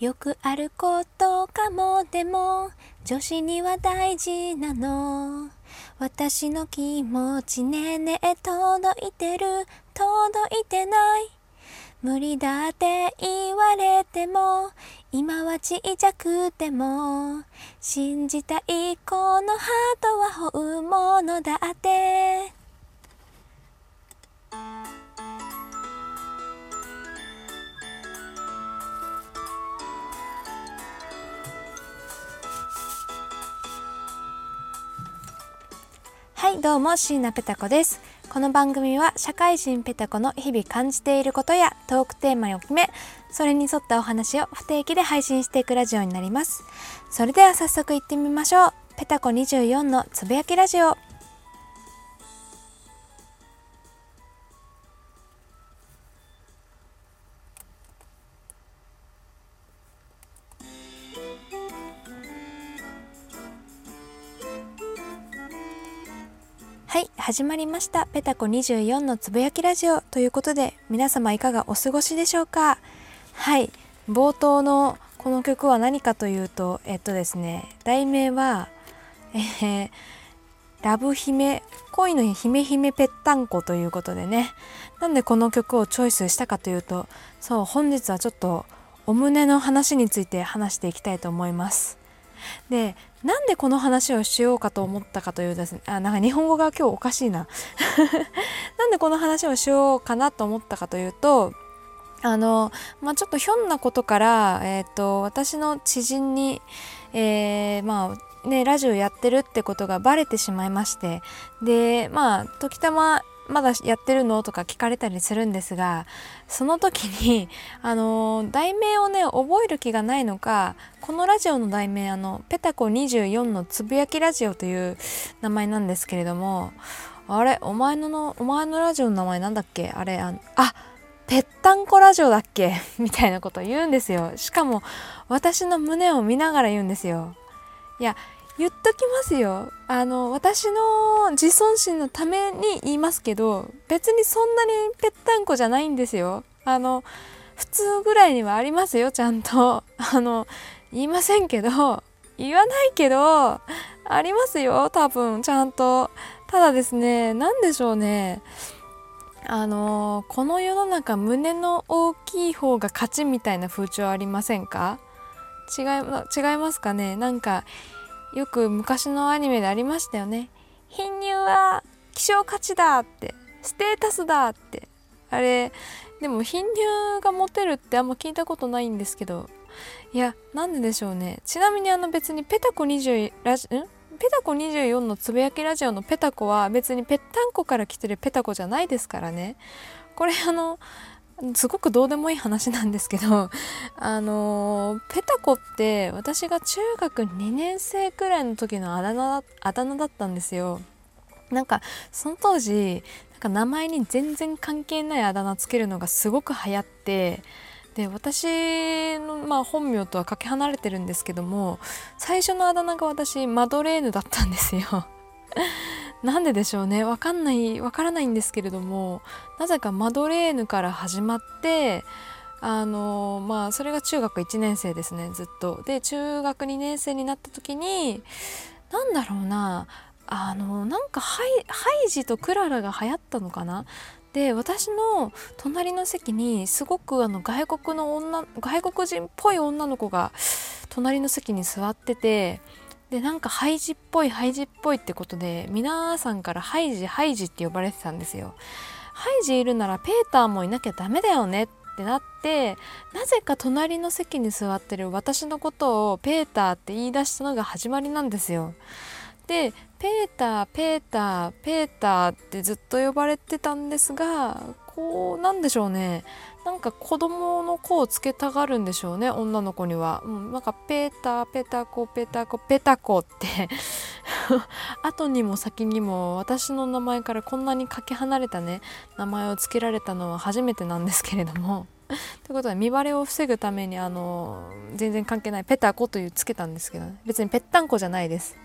よくあることかも。でも女子には大事なの。私の気持ちねえねえ届いてる届いてない。無理だって言われても今はちっちゃくても信じたいこのハートは本物だって。どうも椎名ペタ子です。この番組は社会人ペタ子の日々感じていることやトークテーマを決めそれに沿ったお話を不定期で配信していくラジオになります。それでは早速行ってみましょう。ペタ子24のつぶやきラジオ。はい始まりました。ペタコ24のつぶやきラジオということで皆様いかがお過ごしでしょうか？はい冒頭のこの曲は何かというとえっとですね題名はえー、ラブ姫恋の姫姫ぺったんこということでね。なんでこの曲をチョイスしたかというとそう本日はちょっとお胸の話について話していきたいと思います。でなんでこの話をしようかと思ったかというですねあなんか日本語が今日おかしいな。なんでこの話をしようかなと思ったかというとあの、まあ、ちょっとひょんなことから、えーと、私の知人に、えー、まあね、ラジオやってるってことがバレてしまいまして。でまあ時たままだやってるのとか聞かれたりするんですがその時にあの題名をね覚える気がないのかこのラジオの題名あのペタコ24のつぶやきラジオという名前なんですけれどもあれお前ののお前のラジオの名前なんだっけ？あれああぺったんこラジオだっけ？みたいなこと言うんですよ。しかも私の胸を見ながら言うんですよ。いや言っときますよ。あの私の自尊心のために言いますけど別にそんなにぺったんこじゃないんですよ。あの普通ぐらいにはありますよちゃんと。あの言いませんけど言わないけどありますよ多分ちゃんと。ただですね何でしょうね。あのこの世の中胸の大きい方が勝ちみたいな風潮ありませんか？違い違いますかね？なんかよく昔のアニメでありましたよね。貧乳は希少価値だってステータスだって。あれでも貧乳がモテるってあんま聞いたことないんですけど。いやなんででしょうね。ちなみにあの別にペタコ20ラジん？ペタコ24のつぶやきラジオのペタコは別にぺったんこから来てるペタコじゃないですからね。これあのすごくどうでもいい話なんですけど あのペタコって私が中学2年生くらいの時のあだ名あだ名だったんですよ。なんかその当時なんか名前に全然関係ないあだ名つけるのがすごく流行ってで私の、まあ、本名とはかけ離れてるんですけども最初のあだ名が私マドレーヌだったんですよ。なんででしょうねわかんないわからないんですけれどもなぜかマドレーヌから始まってあのまあそれが中学1年生ですねずっと。で中学2年生になった時に何だろうなあのなんかハイハイジとクララが流行ったのかな？で私の隣の席にすごくあの外国の女外国人っぽい女の子が隣の席に座っててでなんかハイジっぽいハイジっぽいってことで皆さんからハイジハイジって呼ばれてたんですよ。ハイジいるならペーターもいなきゃダメだよねってなってなぜか隣の席に座ってる私のことをペーターって言い出したのが始まりなんですよ。でペーターペーターペーターってずっと呼ばれてたんですがこうなんでしょうねなんか子供の子をつけたがるんでしょうね女の子には、うん、なんかペーターペタコペタコペタコって。後にも先にも私の名前からこんなにかけ離れたね名前を付けられたのは初めてなんですけれども。ということで見バレを防ぐためにあの全然関係ないペタコというつけたんですけど、ね、別にぺったんこじゃないです。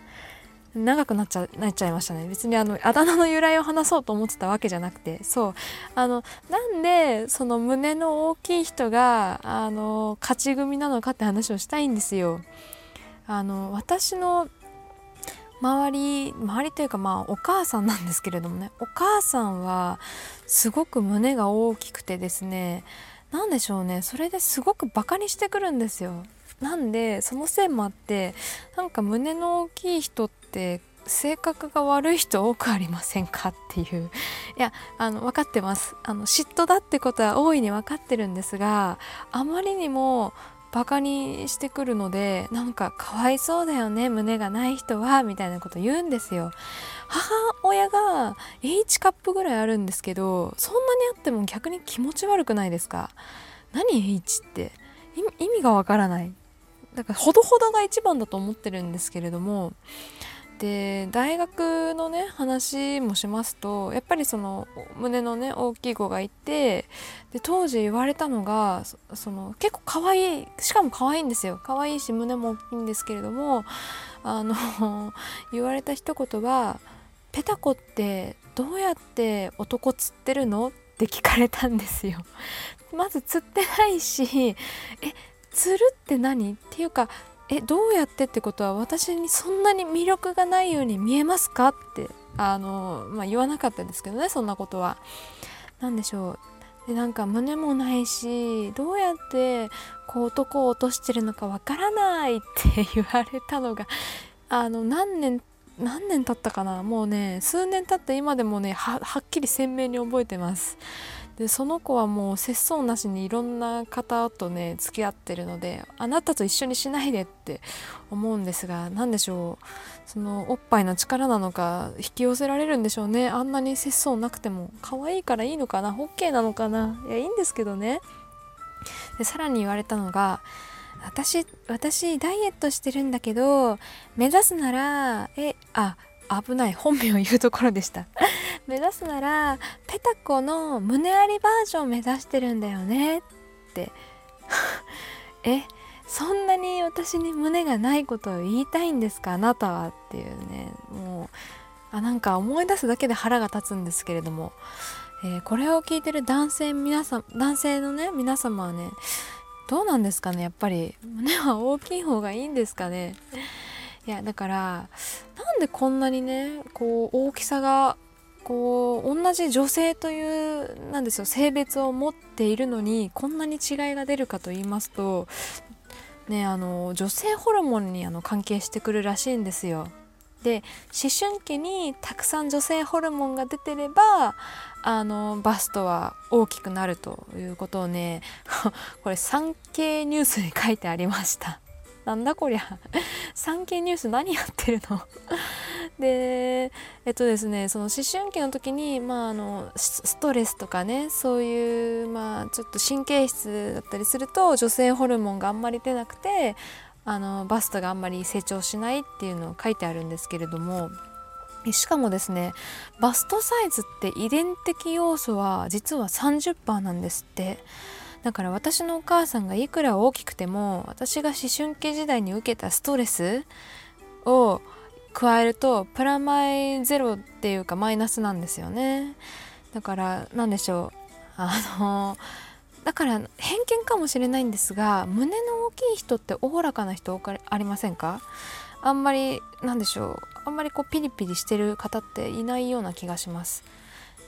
長くなっちゃなっちゃいましたね。別にあのあだ名の由来を話そうと思ってたわけじゃなくて。そう。あのなんでその胸の大きい人があの勝ち組なのかって話をしたいんですよ。あの私の周り周りというかまあお母さんなんですけれどもね。お母さんはすごく胸が大きくてですね。何でしょうね。それですごくバカにしてくるんですよ。なんでそのせいもあってなんか胸の大きい人って性格が悪い人多くありませんかっていう。いやあの分かってます。あの嫉妬だってことは大いに分かってるんですがあまりにもバカにしてくるのでなんかかわいそうだよね胸がない人はみたいなこと言うんですよ。母親が H カップぐらいあるんですけどそんなにあっても逆に気持ち悪くないですか？何 H って？意味がわからない。だからほどほどが一番だと思ってるんですけれどもで大学のね話もしますとやっぱりその胸のね大きい子がいてで当時言われたのがその結構可愛いしかも可愛いんですよ可愛いし胸も大きいんですけれどもあの 言われた一言は「ペタコってどうやって男釣ってるの?」って聞かれたんですよ。まず釣ってないしえ釣るって何？っていうかえどうやって？ってことは私にそんなに魅力がないように見えますか？ってあの、まあ、言わなかったんですけどねそんなことは。何でしょうでなんか胸もないしどうやってこう男を落としてるのかわからないって言われたのがあの何年何年経ったかな？もうね数年経って今でもねはっきり鮮明に覚えてます。でその子はもう節操なしにいろんな方とね付き合ってるのであなたと一緒にしないでって思うんですが何でしょう？そのおっぱいの力なのか引き寄せられるんでしょうね。あんなに節操なくても可愛いからいいのかな？OK なのかな？いやいいんですけどね。でさらに言われたのが私私ダイエットしてるんだけど目指すならえあ危ない。本名を言うところでした。目指すならペタコの胸ありバージョン目指してるんだよねって。えそんなに私に胸がないことを言いたいんですか？あなたはっていうね。もうあなんか思い出すだけで腹が立つんですけれども、えー、これを聞いてる男性皆さん男性のね皆様はねどうなんですかね？やっぱり胸は大きい方がいいんですかね？いやだからなんでこんなにねこう大きさがこう同じ女性というなんですよ性別を持っているのにこんなに違いが出るかと言いますとねあの女性ホルモンにあの関係してくるらしいんですよ。で思春期にたくさん女性ホルモンが出てればあのバストは大きくなるということをね これ産経ニュースに書いてありました。なんだこりゃ産経ニュース何やってるの？でえっとですねその思春期の時にまああのストレスとかねそういうまあちょっと神経質だったりすると女性ホルモンがあんまり出なくてあのバストがあんまり成長しないっていうのを書いてあるんですけれどもしかもですねバストサイズって遺伝的要素は実は30%なんですって。だから私のお母さんがいくら大きくても私が思春期時代に受けたストレスを加えるとプラマイゼロっていうかマイナスなんですよね。だから何でしょう。あのだから偏見かもしれないんですが胸の大きい人っておおらかな人ありませんか？あんまりなんでしょう。あんまりこうピリピリしてる方っていないような気がします。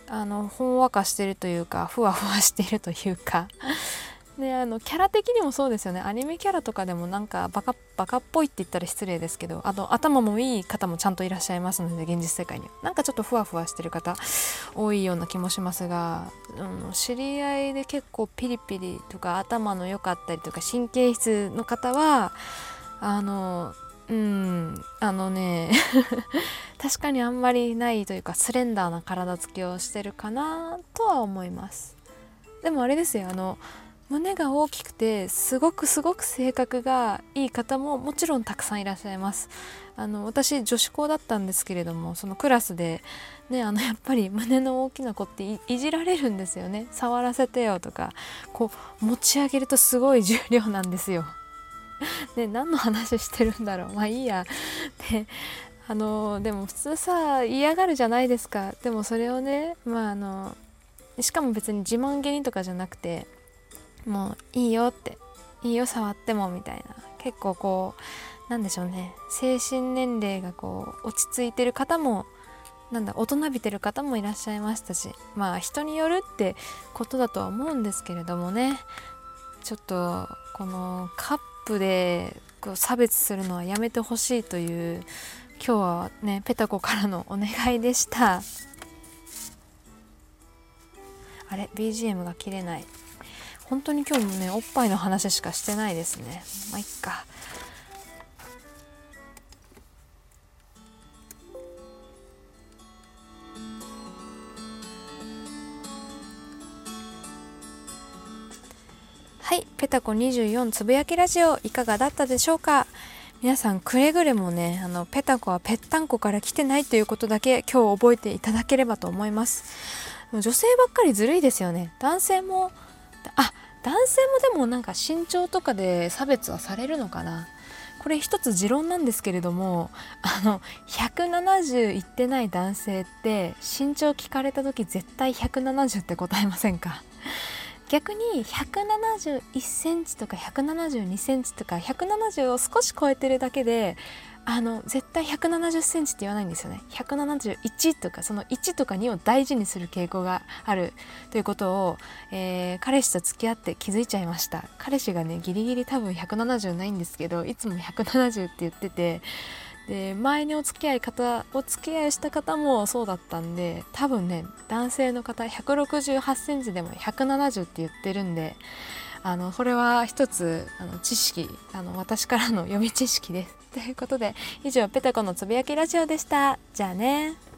あのほんわかしてるというかふわふわしてるというか。であのキャラ的にもそうですよね。アニメキャラとかでもなんかバカバカっぽいって言ったら失礼ですけどあと頭もいい方もちゃんといらっしゃいますので現実世界には。なんかちょっとふわふわしてる方多いような気もしますが、うん、知り合いで結構ピリピリとか頭の良かったりとか神経質の方はあのうんあのね 確かにあんまりないというかスレンダーな体つきをしてるかなとは思います。でもあれですよあの胸が大きくてすごくすごく性格がいい方ももちろんたくさんいらっしゃいます。あの私女子校だったんですけれどもそのクラスでねあのやっぱり胸の大きな子っていじられるんですよね。触らせてよとかこう持ち上げるとすごい重量なんですよ。で何の話してるんだろう。まあいいや。であのでも普通さ嫌がるじゃないですか。でもそれをねまああのしかも別に自慢げにとかじゃなくてもういいよっていいよ触ってもみたいな。結構こうなんでしょうね。精神年齢がこう落ち着いてる方もなんだ大人びてる方もいらっしゃいましたしまあ人によるってことだとは思うんですけれどもね。ちょっとこのカップでこう差別するのはやめてほしいという今日はねペタコからのお願いでした。あれ？BGM が切れない。本当に今日もねおっぱいの話しかしてないですね。まあいっか。はいペタコ24つぶやきラジオいかがだったでしょうか？皆さんくれぐれもねあのペタコはぺったんこから来てないということだけ今日覚えていただければと思います。女性ばっかりずるいですよね。男性もあ男性もでもなんか身長とかで差別はされるのかな。これ一つ持論なんですけれどもあの170いってない男性って身長聞かれた時絶対170って答えませんか？逆に171センチとか172センチとか170を少し超えてるだけであの絶対170センチって言わないんですよね。171とかその1とか2を大事にする傾向があるということを、えー、彼氏と付き合って気づいちゃいました。彼氏がねギリギリ多分170ないんですけどいつも170って言っててで前にお付き合い方お付き合いした方もそうだったんで多分ね男性の方1 6 8センチでも170って言ってるんであのこれは一つあの知識あの私からの読み知識です。ということで以上ペタコのつぶやきラジオでした。じゃあね。